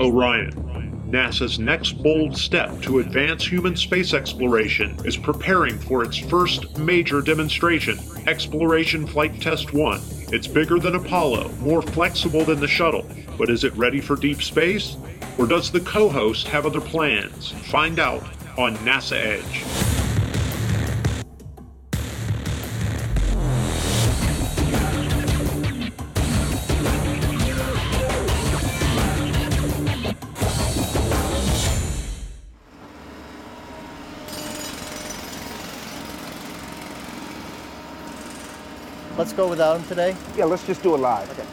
Orion. NASA's next bold step to advance human space exploration is preparing for its first major demonstration, Exploration Flight Test 1. It's bigger than Apollo, more flexible than the shuttle, but is it ready for deep space? Or does the co host have other plans? Find out on NASA Edge. Let's go without him today. Yeah, let's just do it live. Okay.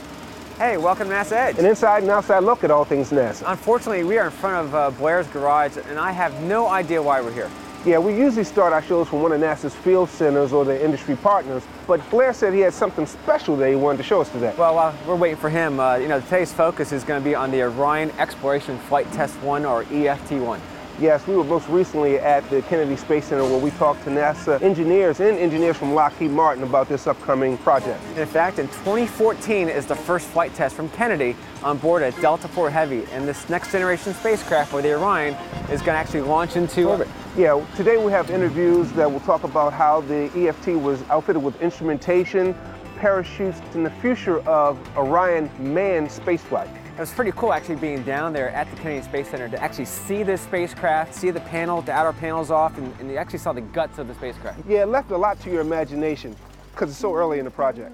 Hey, welcome to NASA Edge. An inside and outside look at all things NASA. Unfortunately, we are in front of uh, Blair's garage, and I have no idea why we're here. Yeah, we usually start our shows from one of NASA's field centers or their industry partners, but Blair said he had something special that he wanted to show us today. Well, uh, we're waiting for him. Uh, you know, today's focus is going to be on the Orion Exploration Flight Test 1, or EFT-1. Yes, we were most recently at the Kennedy Space Center where we talked to NASA engineers and engineers from Lockheed Martin about this upcoming project. In fact, in 2014 is the first flight test from Kennedy on board a Delta IV Heavy, and this next generation spacecraft, or the Orion, is going to actually launch into orbit. Yeah, today we have interviews that will talk about how the EFT was outfitted with instrumentation, parachutes, and the future of Orion manned spaceflight. It was pretty cool actually being down there at the Kennedy Space Center to actually see this spacecraft, see the panel, the outer panels off, and, and you actually saw the guts of the spacecraft. Yeah, it left a lot to your imagination because it's so early in the project.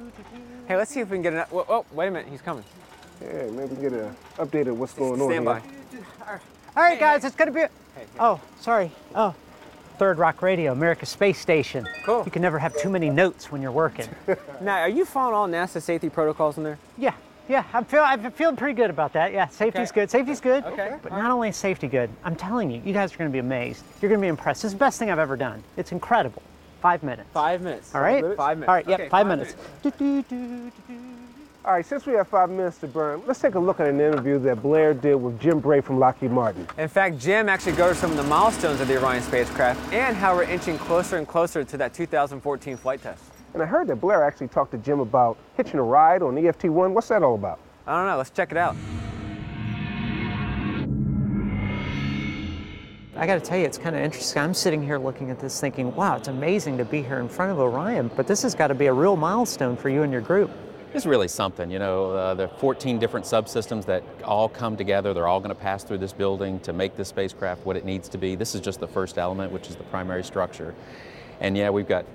Hey, let's see if we can get an. Oh, oh wait a minute, he's coming. Yeah, maybe we can get an update of what's going on. Stand by. All right, guys, it's gonna be. A... Oh, sorry. Oh, Third Rock Radio, America's Space Station. Cool. You can never have too many notes when you're working. now, are you following all NASA safety protocols in there? Yeah, yeah, I'm, feel, I'm feeling pretty good about that. Yeah, safety's Okay. good. Safety's good. Okay. But not only is safety good, I'm telling you, you guys are going to be amazed. You're going to be impressed. This is the best thing I've ever done. It's incredible. Five minutes. Five minutes. All right? Five minutes. All right, yep, Okay, five, minutes. Do, do, do, do, do. All right, since we have five minutes to burn, let's take a look at an interview that Blair did with Jim Bray from Lockheed Martin. In fact, Jim actually goes over some of the milestones of the Orion spacecraft and how we're inching closer and closer to that 2014 flight test. And I heard that Blair actually talked to Jim about hitching a ride on EFT-1. What's that all about? I don't know. Let's check it out. I got to tell you, it's kind of interesting. I'm sitting here looking at this thinking, wow, it's amazing to be here in front of Orion, but this has got to be a real milestone for you and your group. It's really something, you know. Uh, there are 14 different subsystems that all come together. They're all going to pass through this building to make this spacecraft what it needs to be. This is just the first element, which is the primary structure. And yeah, we've got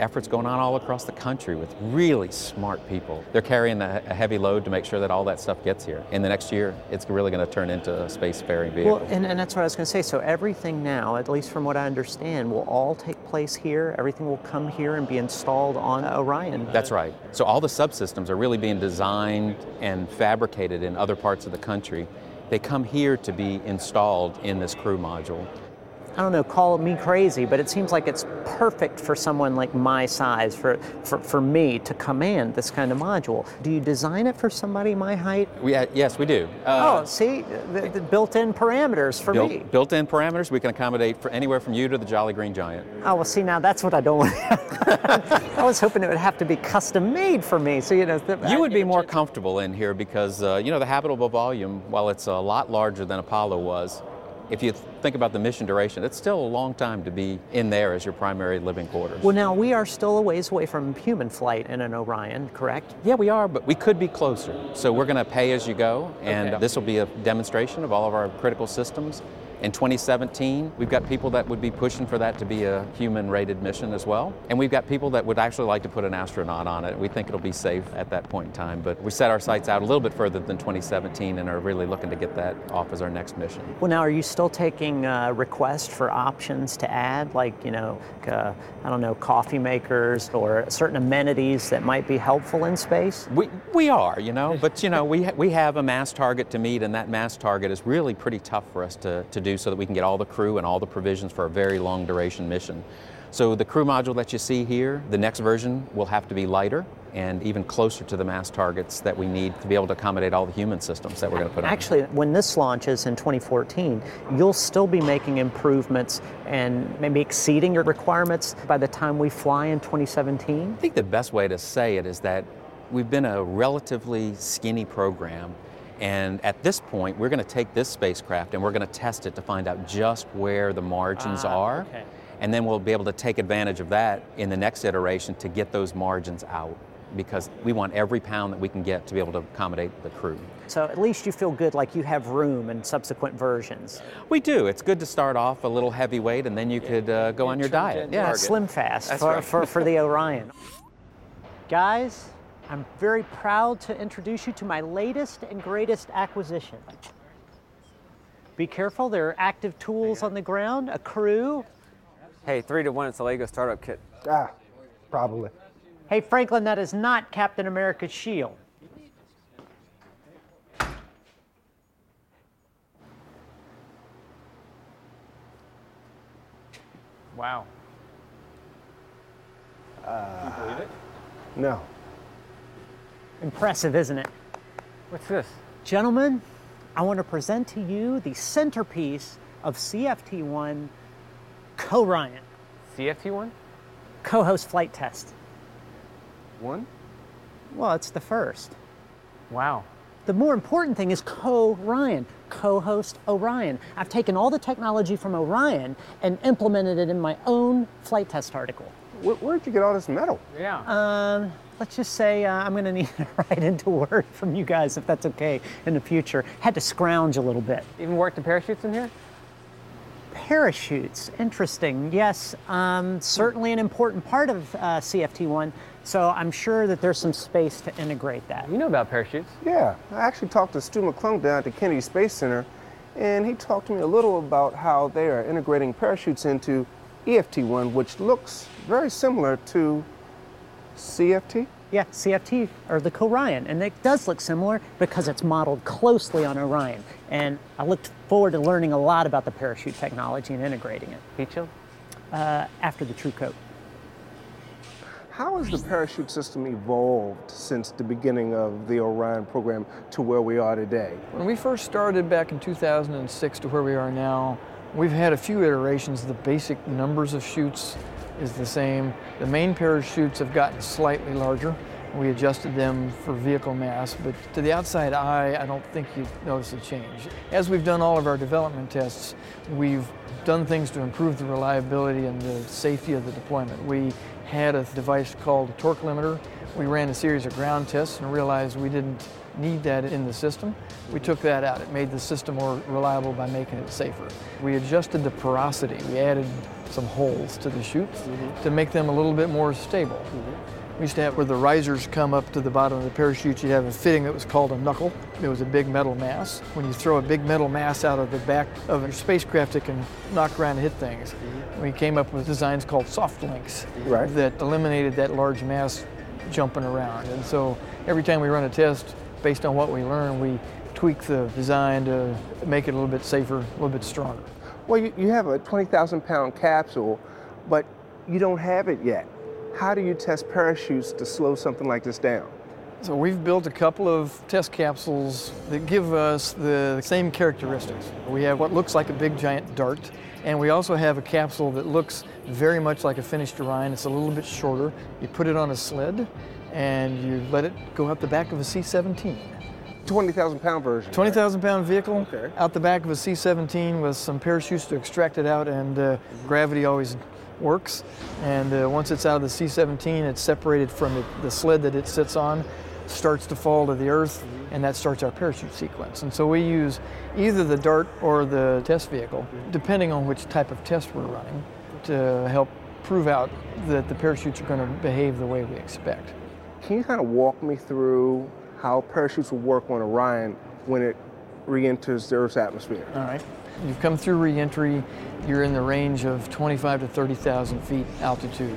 efforts going on all across the country with really smart people. They're carrying a, heavy load to make sure that all that stuff gets here. In the next year, it's really going to turn into a spacefaring vehicle. Well, and, and that's what I was going to say. So everything now, at least from what I understand, will all take place here. Everything will come here and be installed on Orion. That's right. So all the subsystems are really being designed and fabricated in other parts of the country. They come here to be installed in this crew module. I don't know, call me crazy, but it seems like it's perfect for someone like my size, for, for, for me to command this kind of module. Do you design it for somebody my height? We, uh, yes, we do. oh, see, the, the built-in parameters for me. Built, built-in parameters, we can accommodate for anywhere from you to the Jolly Green Giant. Oh, well, see, now that's what I don't want. I was hoping it would have to be custom made for me. So, you know, You would be more comfortable in here because, uh, you know, the habitable volume, while it's a lot larger than Apollo was, if you think about the mission duration, it's still a long time to be in there as your primary living quarters. Well, now we are still a ways away from human flight in an Orion, correct? Yeah, we are, but we could be closer. So we're going to pay as you go, and Okay. this will be a demonstration of all of our critical systems. In 2017, we've got people that would be pushing for that to be a human rated mission as well. And we've got people that would actually like to put an astronaut on it. We think it'll be safe at that point in time. But we set our sights out a little bit further than 2017 and are really looking to get that off as our next mission. Well, now are you still taking uh, requests for options to add, like, you know, uh, I don't know, coffee makers or certain amenities that might be helpful in space? We, we are, you know, but you know, we, ha- we have a mass target to meet, and that mass target is really pretty tough for us to, to do so that we can get all the crew and all the provisions for a very long duration mission. So the crew module that you see here, the next version will have to be lighter and even closer to the mass targets that we need to be able to accommodate all the human systems that we're going to put on. Actually, when this launches in 2014, you'll still be making improvements and maybe exceeding your requirements by the time we fly in 2017? I think the best way to say it is that we've been a relatively skinny program, And at this point, we're going to take this spacecraft and we're going to test it to find out just where the margins Ah, are. okay. And then we'll be able to take advantage of that in the next iteration to get those margins out because we want every pound that we can get to be able to accommodate the crew. So at least you feel good like you have room in subsequent versions. We do. It's good to start off a little heavyweight and then you could uh, go on your diet. Yeah. target. Slim fast for, right. for, for the Orion. Guys, I'm very proud to introduce you to my latest and greatest acquisition. Be careful, there are active tools on the ground, a crew. Hey, three to one, it's a Lego startup kit. Ah, probably. Hey, Franklin, that is not Captain America's shield. Wow. Uh, you believe it? No. Impressive, isn't it? What's this? Gentlemen, I want to present to you the centerpiece of CFT1 Co-Ryan, CFT one? co-host flight test. One? Well, it's the first. Wow. The more important thing is co-Ryan, co-host Orion. I've taken all the technology from Orion and implemented it in my own flight test article. Where, where'd you get all this metal? Yeah. Um, let's just say uh, I'm going to need to write into Word from you guys if that's okay in the future. Had to scrounge a little bit. Even worked the parachutes in here? Parachutes, interesting. Yes, um, certainly an important part of uh, CFT1. So I'm sure that there's some space to integrate that. You know about parachutes. Yeah, I actually talked to Stu McClung down at the Kennedy Space Center, and he talked to me a little about how they are integrating parachutes into EFT1, which looks very similar to CFT. Yeah, CFT or the Orion, and it does look similar because it's modeled closely on Orion. And I look forward to learning a lot about the parachute technology and integrating it Heat shield? uh, after the True Coat. How has the parachute system evolved since the beginning of the Orion program to where we are today? When we first started back in 2006 to where we are now, we've had a few iterations. The basic numbers of chutes is the same. The main parachutes have gotten slightly larger. We adjusted them for vehicle mass, but to the outside eye, I don't think you'd notice a change. As we've done all of our development tests, we've done things to improve the reliability and the safety of the deployment. We had a device called a torque limiter. We ran a series of ground tests and realized we didn't need that in the system. We took that out. It made the system more reliable by making it safer. We adjusted the porosity. We added some holes to the chutes mm-hmm. to make them a little bit more stable. Mm-hmm. We used to have where the risers come up to the bottom of the parachute, you'd have a fitting that was called a knuckle. It was a big metal mass. When you throw a big metal mass out of the back of a spacecraft, it can knock around and hit things. We came up with designs called soft links Right. that eliminated that large mass jumping around. And so every time we run a test, based on what we learn, we tweak the design to make it a little bit safer, a little bit stronger. Well, you, you have a 20,000 pound capsule, but you don't have it yet. How do you test parachutes to slow something like this down? So we've built a couple of test capsules that give us the same characteristics. We have what looks like a big giant dart, and we also have a capsule that looks very much like a finished Orion. It's a little bit shorter. You put it on a sled, and you let it go out the back of a C-17. 20,000 pound version. 20,000 pound vehicle Okay. out the back of a C-17 with some parachutes to extract it out, and uh, gravity always works. And uh, once it's out of the C-17, it's separated from the, the sled that it sits on, starts to fall to the earth, and that starts our parachute sequence. And so we use either the Dart or the test vehicle, depending on which type of test we're running, to help prove out that the parachutes are going to behave the way we expect. Can you kind of walk me through how parachutes will work on Orion when it re-enters the Earth's atmosphere? All right. You've come through reentry. You're in the range of 25 to 30,000 feet altitude,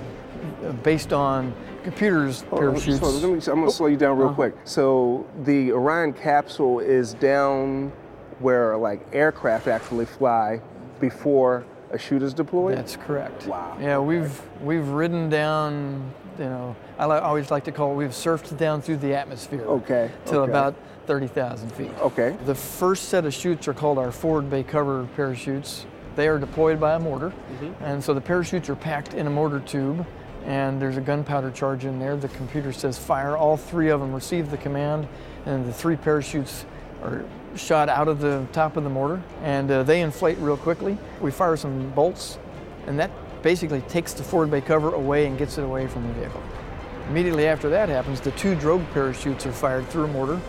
uh, based on computers on, parachutes. so me, I'm going to slow you down real quick. So the Orion capsule is down where like aircraft actually fly before a chute is deployed? That's correct. Wow. Yeah, we've we've ridden down. You know, I always like to call it. We've surfed down through the atmosphere. Okay, Till okay. about 30,000 feet. Okay. The first set of chutes are called our forward bay cover parachutes. They are deployed by a mortar, and so the parachutes are packed in a mortar tube, and there's a gunpowder charge in there. The computer says fire. All three of them receive the command, and the three parachutes are shot out of the top of the mortar and uh, they inflate real quickly. We fire some bolts and that basically takes the forward bay cover away and gets it away from the vehicle. Immediately after that happens, the two drogue parachutes are fired through a mortar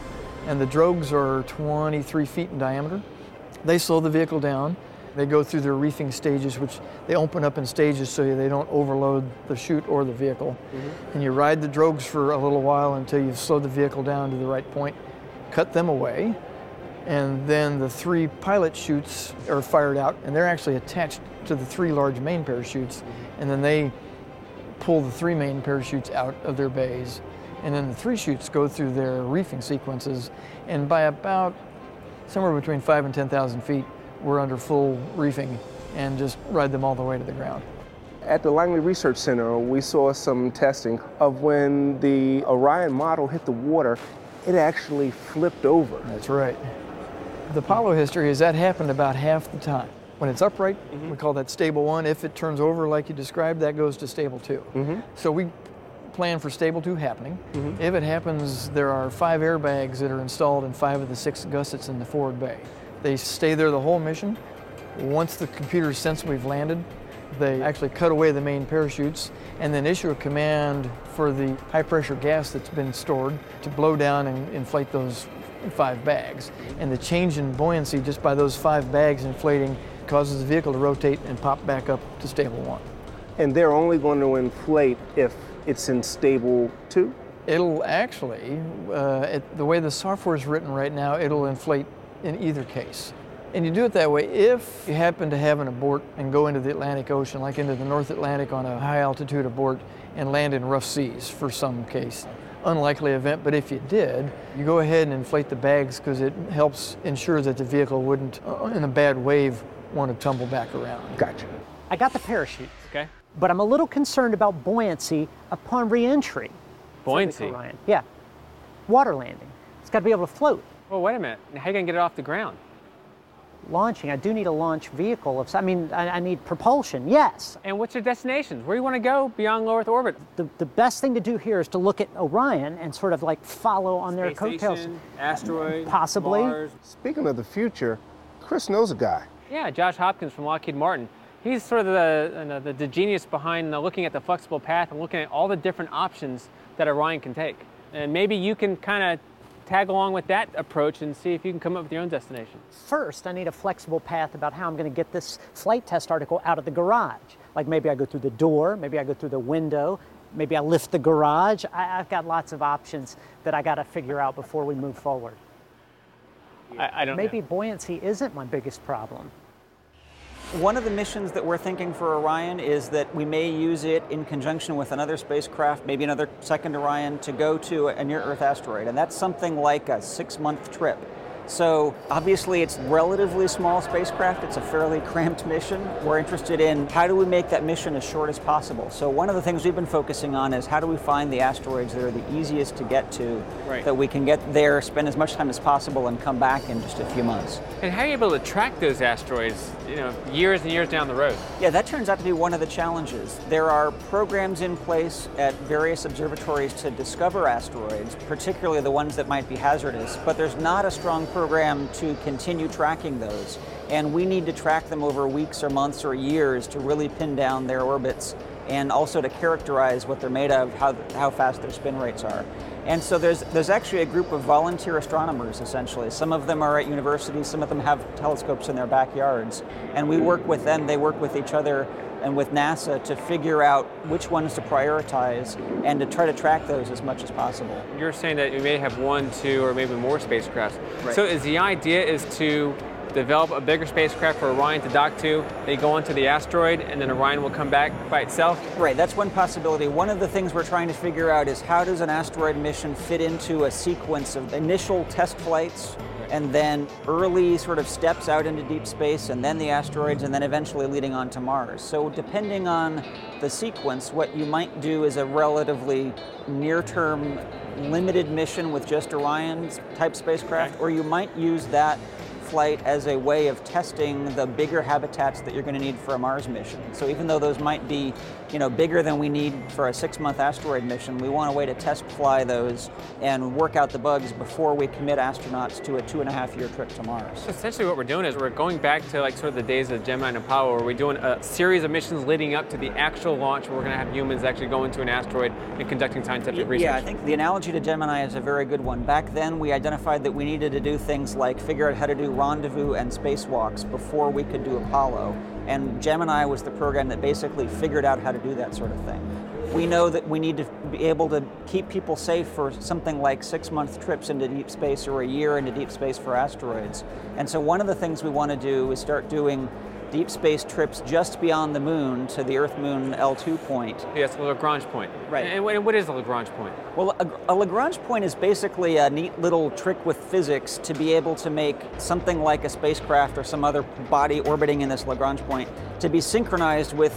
and the drogues are 23 feet in diameter. They slow the vehicle down. They go through their reefing stages, which they open up in stages so they don't overload the chute or the vehicle. Mm-hmm. And you ride the drogues for a little while until you've slowed the vehicle down to the right point, cut them away, and then the three pilot chutes are fired out, and they're actually attached to the three large main parachutes, and then they pull the three main parachutes out of their bays, and then the three chutes go through their reefing sequences, and by about somewhere between five and 10,000 feet, we're under full reefing and just ride them all the way to the ground. At the Langley Research Center, we saw some testing of when the Orion model hit the water, it actually flipped over. That's right. The Apollo history is that happened about half the time. When it's upright, we mm-hmm. call that stable one. If it turns over like you described, that goes to stable 2 mm-hmm. So we plan for stable two happening. Mm-hmm. If it happens, there are five airbags that are installed in five of the six gussets in the forward bay. They stay there the whole mission. Once the computers sense we've landed, they actually cut away the main parachutes and then issue a command for the high pressure gas that's been stored to blow down and inflate those five bags. And the change in buoyancy just by those five bags inflating causes the vehicle to rotate and pop back up to stable one. And they're only going to inflate if it's in stable two? It'll actually, uh, it, the way the software is written right now, it'll inflate in either case. And you do it that way if you happen to have an abort and go into the Atlantic Ocean, like into the North Atlantic on a high altitude abort and land in rough seas for some case. Unlikely event, but if you did, you go ahead and inflate the bags because it helps ensure that the vehicle wouldn't, uh, in a bad wave, want to tumble back around. Gotcha. I got the parachute, Okay. But I'm a little concerned about buoyancy upon reentry. Buoyancy. Orion. Yeah. Water landing. It's got to be able to float. Well, wait a minute. How are you going to get it off the ground? Launching, I do need a launch vehicle. Of, I mean, I, I need propulsion, yes. And what's your destinations? Where do you want to go beyond low Earth orbit? The, the best thing to do here is to look at Orion and sort of like follow on their Space coattails. station, asteroid, Possibly. Mars. Speaking of the future, Chris knows a guy. Yeah, Josh Hopkins from Lockheed Martin. He's sort of the, you know, the, the genius behind uh, looking at the flexible path and looking at all the different options that Orion can take. And maybe you can kind of tag along with that approach and see if you can come up with your own destination. First, I need a flexible path about how I'm going to get this flight test article out of the garage. Like maybe I go through the door, maybe I go through the window, maybe I lift the garage. I, I've got lots of options that I got to figure out before we move forward. I, I don't Maybe know. buoyancy isn't my biggest problem. One of the missions that we're thinking for Orion is that we may use it in conjunction with another spacecraft, maybe another second Orion, to go to a near Earth asteroid. And that's something like a six month trip. So obviously it's relatively small spacecraft. It's a fairly cramped mission. We're interested in how do we make that mission as short as possible. So one of the things we've been focusing on is how do we find the asteroids that are the easiest to get to, Right. that we can get there, spend as much time as possible, and come back in just a few months. And how are you able to track those asteroids, you know, years and years down the road? Yeah, that turns out to be one of the challenges. There are programs in place at various observatories to discover asteroids, particularly the ones that might be hazardous, but there's not a strong program to continue tracking those. And we need to track them over weeks or months or years to really pin down their orbits and also to characterize what they're made of, how, how fast their spin rates are. And so there's, there's actually a group of volunteer astronomers, essentially. Some of them are at universities, some of them have telescopes in their backyards. And we work with them, they work with each other and with NASA to figure out which ones to prioritize and to try to track those as much as possible. You're saying that you may have one, two, or maybe more spacecraft. Right. So is the idea is to develop a bigger spacecraft for Orion to dock to, they go onto the asteroid, and then Orion will come back by itself? Right, that's one possibility. One of the things we're trying to figure out is how does an asteroid mission fit into a sequence of initial test flights and then early sort of steps out into deep space and then the asteroids and then eventually leading on to Mars. So depending on the sequence, what you might do is a relatively near-term limited mission with just Orion type spacecraft, or you might use that flight as a way of testing the bigger habitats that you're going to need for a Mars mission. So even though those might be, you know, bigger than we need for a six-month asteroid mission, we want a way to test fly those and work out the bugs before we commit astronauts to a two and a half year trip to Mars. Essentially, what we're doing is we're going back to like sort of the days of Gemini and Apollo, where we're doing a series of missions leading up to the actual launch, where we're going to have humans actually going to an asteroid and conducting scientific research. Yeah, I think the analogy to Gemini is a very good one. Back then, we identified that we needed to do things like figure out how to do rendezvous and spacewalks before we could do Apollo. And Gemini was the program that basically figured out how to do that sort of thing. We know that we need to be able to keep people safe for something like six month trips into deep space or a year into deep space for asteroids. And so, one of the things we want to do is start doing deep space trips just beyond the moon to the Earth Moon L2 point. Yes, the Lagrange point. Right. And and what is a Lagrange point? Well, a, a Lagrange point is basically a neat little trick with physics to be able to make something like a spacecraft or some other body orbiting in this Lagrange point to be synchronized with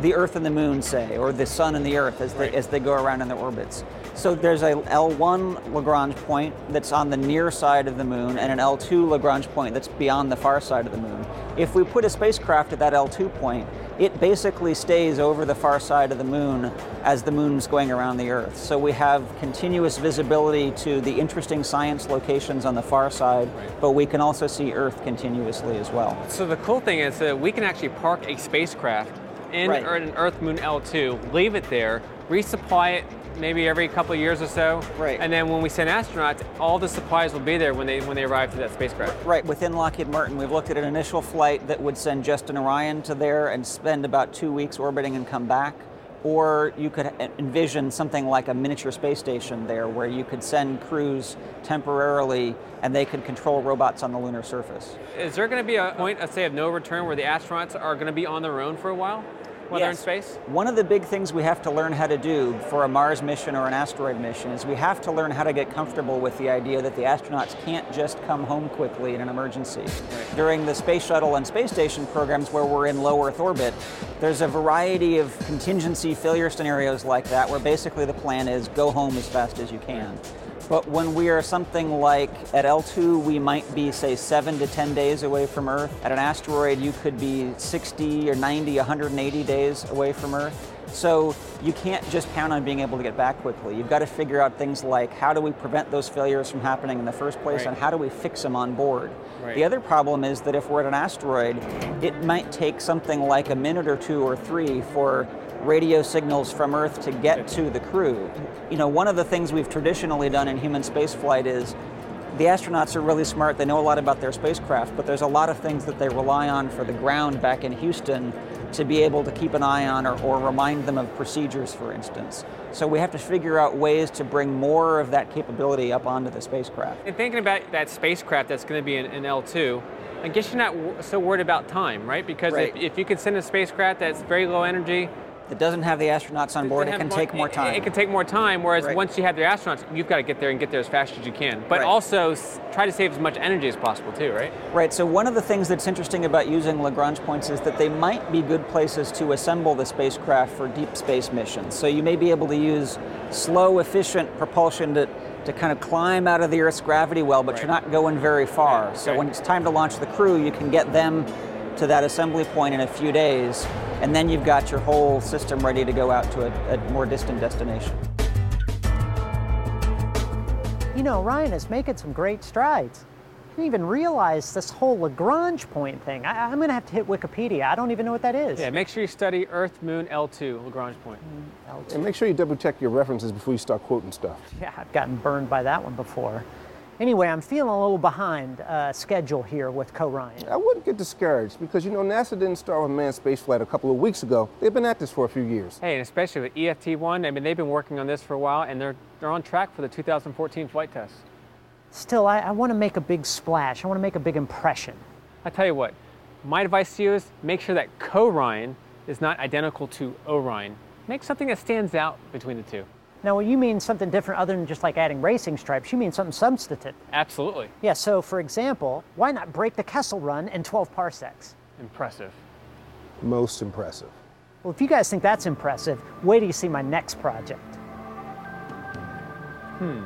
the Earth and the Moon, say, or the Sun and the Earth as they, as they go around in their orbits. So there's a L1 Lagrange point that's on the near side of the Moon and an L2 Lagrange point that's beyond the far side of the Moon. If we put a spacecraft at that L2 point, it basically stays over the far side of the moon as the moon's going around the Earth. So we have continuous visibility to the interesting science locations on the far side, but we can also see Earth continuously as well. So the cool thing is that we can actually park a spacecraft in Right. an Earth Moon L2, leave it there, resupply it maybe every couple years or so. Right. And then when we send astronauts, all the supplies will be there when they when they arrive to that spacecraft. Right, within Lockheed Martin, we've looked at an initial flight that would send just an Orion to there and spend about two weeks orbiting and come back. Or you could envision something like a miniature space station there where you could send crews temporarily and they could control robots on the lunar surface. Is there going to be a point, let's say, of no return where the astronauts are going to be on their own for a while while they're in space? One of the big things we have to learn how to do for a Mars mission or an asteroid mission is we have to learn how to get comfortable with the idea that the astronauts can't just come home quickly in an emergency. During the space shuttle and space station programs where we're in low Earth orbit, there's a variety of contingency failure scenarios like that where basically the plan is go home as fast as you can. But when we are something like at L2, we might be, say, seven to 10 days away from Earth. At an asteroid, you could be 60 or 90, 180 days away from Earth. So you can't just count on being able to get back quickly. You've got to figure out things like how do we prevent those failures from happening in the first place Right. and how do we fix them on board. Right. The other problem is that if we're at an asteroid, it might take something like a minute or two or three for radio signals from Earth to get to the crew. You know, one of the things we've traditionally done in human spaceflight is the astronauts are really smart, they know a lot about their spacecraft, but there's a lot of things that they rely on for the ground back in Houston to be able to keep an eye on or, or remind them of procedures, for instance. So we have to figure out ways to bring more of that capability up onto the spacecraft. And thinking about that spacecraft that's going to be in, in L2, I guess you're not so worried about time, right? Because Right. If, if you could send a spacecraft that's very low energy, It doesn't have the astronauts on board, it can more- take more time. It, can take more time. Whereas Right. once you have the astronauts, you've got to get there and get there as fast as you can. But Right. also try to save as much energy as possible too, right? Right, so one of the things that's interesting about using Lagrange points is that they might be good places to assemble the spacecraft for deep space missions. So you may be able to use slow, efficient propulsion to, to kind of climb out of the Earth's gravity well, but Right. you're not going very far. So when it's time to launch the crew, you can get them to that assembly point in a few days, and then you've got your whole system ready to go out to a, a more distant destination. You know, Ryan is making some great strides. I didn't even realize this whole Lagrange point thing. I, am going to have to hit Wikipedia. I don't even know what that is. Yeah. Make sure you study Earth Moon L2 Lagrange point. And make sure you double check your references before you start quoting stuff. Yeah, I've gotten burned by that one before. Anyway, I'm feeling a little behind uh, schedule here with Co-Ryan. I wouldn't get discouraged because you know NASA didn't start with manned spaceflight a couple of weeks ago. They've been at this for a few years. Hey, and especially with EFT1, I mean, they've been working on this for a while, and they're they're on track for the 2014 flight test. Still, I, I want to make a big splash. I want to make a big impression. I tell you what, my advice to you is make sure that Co-Ryan is not identical to Orion. Make something that stands out between the two. Now, when you mean something different other than just like adding racing stripes, you mean something substantive. Absolutely Yeah, so for example, why not break the Kessel run in 12 parsecs? impressive. Most impressive. Well, if you guys think that's impressive, wait till you see my next project. Hmm.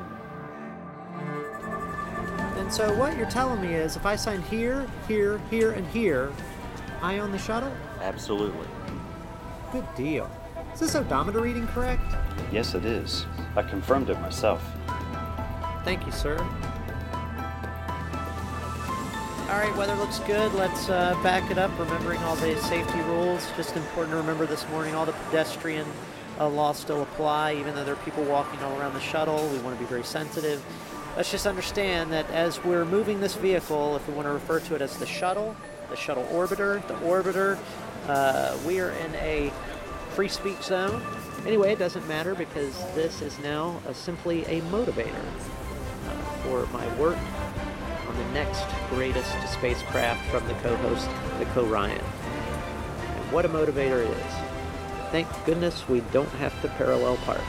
And So what you're telling me is if I sign here, here, here, and here, I own the shuttle? Absolutely. Good deal. Is this odometer reading correct? Yes, it is. I confirmed it myself. Thank you, sir. All right, weather looks good. Let's uh, back it up, remembering all the safety rules. Just important to remember this morning all the pedestrian uh, laws still apply, even though there are people walking all around the shuttle. We want to be very sensitive. Let's just understand that as we're moving this vehicle, if we want to refer to it as the shuttle, the shuttle orbiter, the orbiter, uh, we are in a free speech zone. Anyway, it doesn't matter because this is now a, simply a motivator uh, for my work on the next greatest spacecraft from the co-host, the Co-Ryan. And what a motivator it is. Thank goodness we don't have to parallel park.